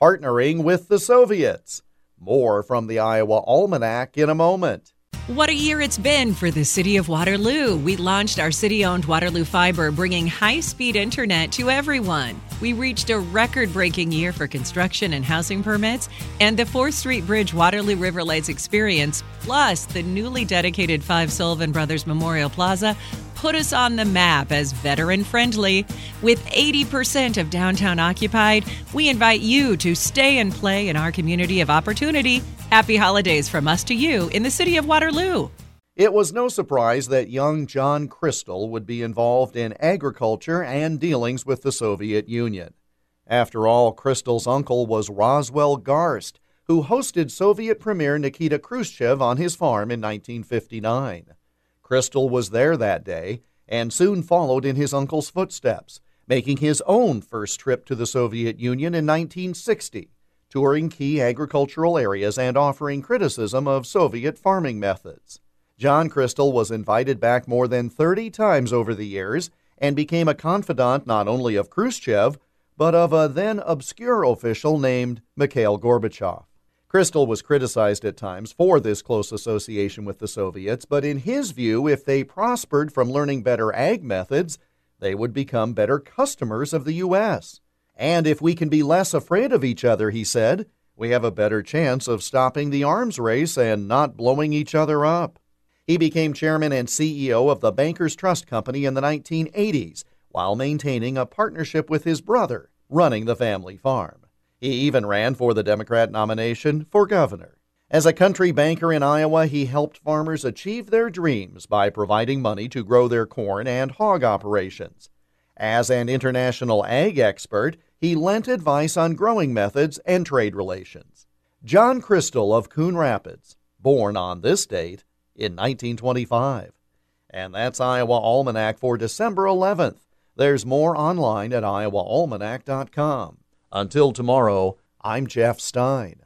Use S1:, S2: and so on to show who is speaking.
S1: partnering with the Soviets. More from the Iowa Almanac in a moment.
S2: What a year it's been for the city of Waterloo. We launched our city owned Waterloo Fiber, bringing high speed internet to everyone. We reached a record breaking year for construction and housing permits, and the 4th Street Bridge Waterloo River Lights experience, plus the newly dedicated Five Sullivan Brothers Memorial Plaza, put us on the map as veteran friendly. With 80% of downtown occupied, we invite you to stay and play in our community of opportunity Happy holidays from us to you in the city of Waterloo.
S1: It was no surprise that young John Chrystal would be involved in agriculture and dealings with the Soviet Union. After all, Chrystal's uncle was Roswell Garst, who hosted Soviet Premier Nikita Khrushchev on his farm in 1959. Chrystal was there that day and soon followed in his uncle's footsteps, making his own first trip to the Soviet Union in 1960 touring key agricultural areas and offering criticism of Soviet farming methods. John Chrystal was invited back more than 30 times over the years and became a confidant not only of Khrushchev, but of a then obscure official named Mikhail Gorbachev. Chrystal was criticized at times for this close association with the Soviets, but in his view, if they prospered from learning better ag methods, they would become better customers of the U.S. And if we can be less afraid of each other, he said, we have a better chance of stopping the arms race and not blowing each other up. He became chairman and CEO of the Bankers Trust Company in the 1980s while maintaining a partnership with his brother, running the family farm. He even ran for the Democrat nomination for governor. As a country banker in Iowa, he helped farmers achieve their dreams by providing money to grow their corn and hog operations. As an international ag expert, he lent advice on growing methods and trade relations. John Chrystal of Coon Rapids, born on this date in 1925. And that's Iowa Almanac for December 11th. There's more online at iowaalmanac.com. Until tomorrow, I'm Jeff Stein.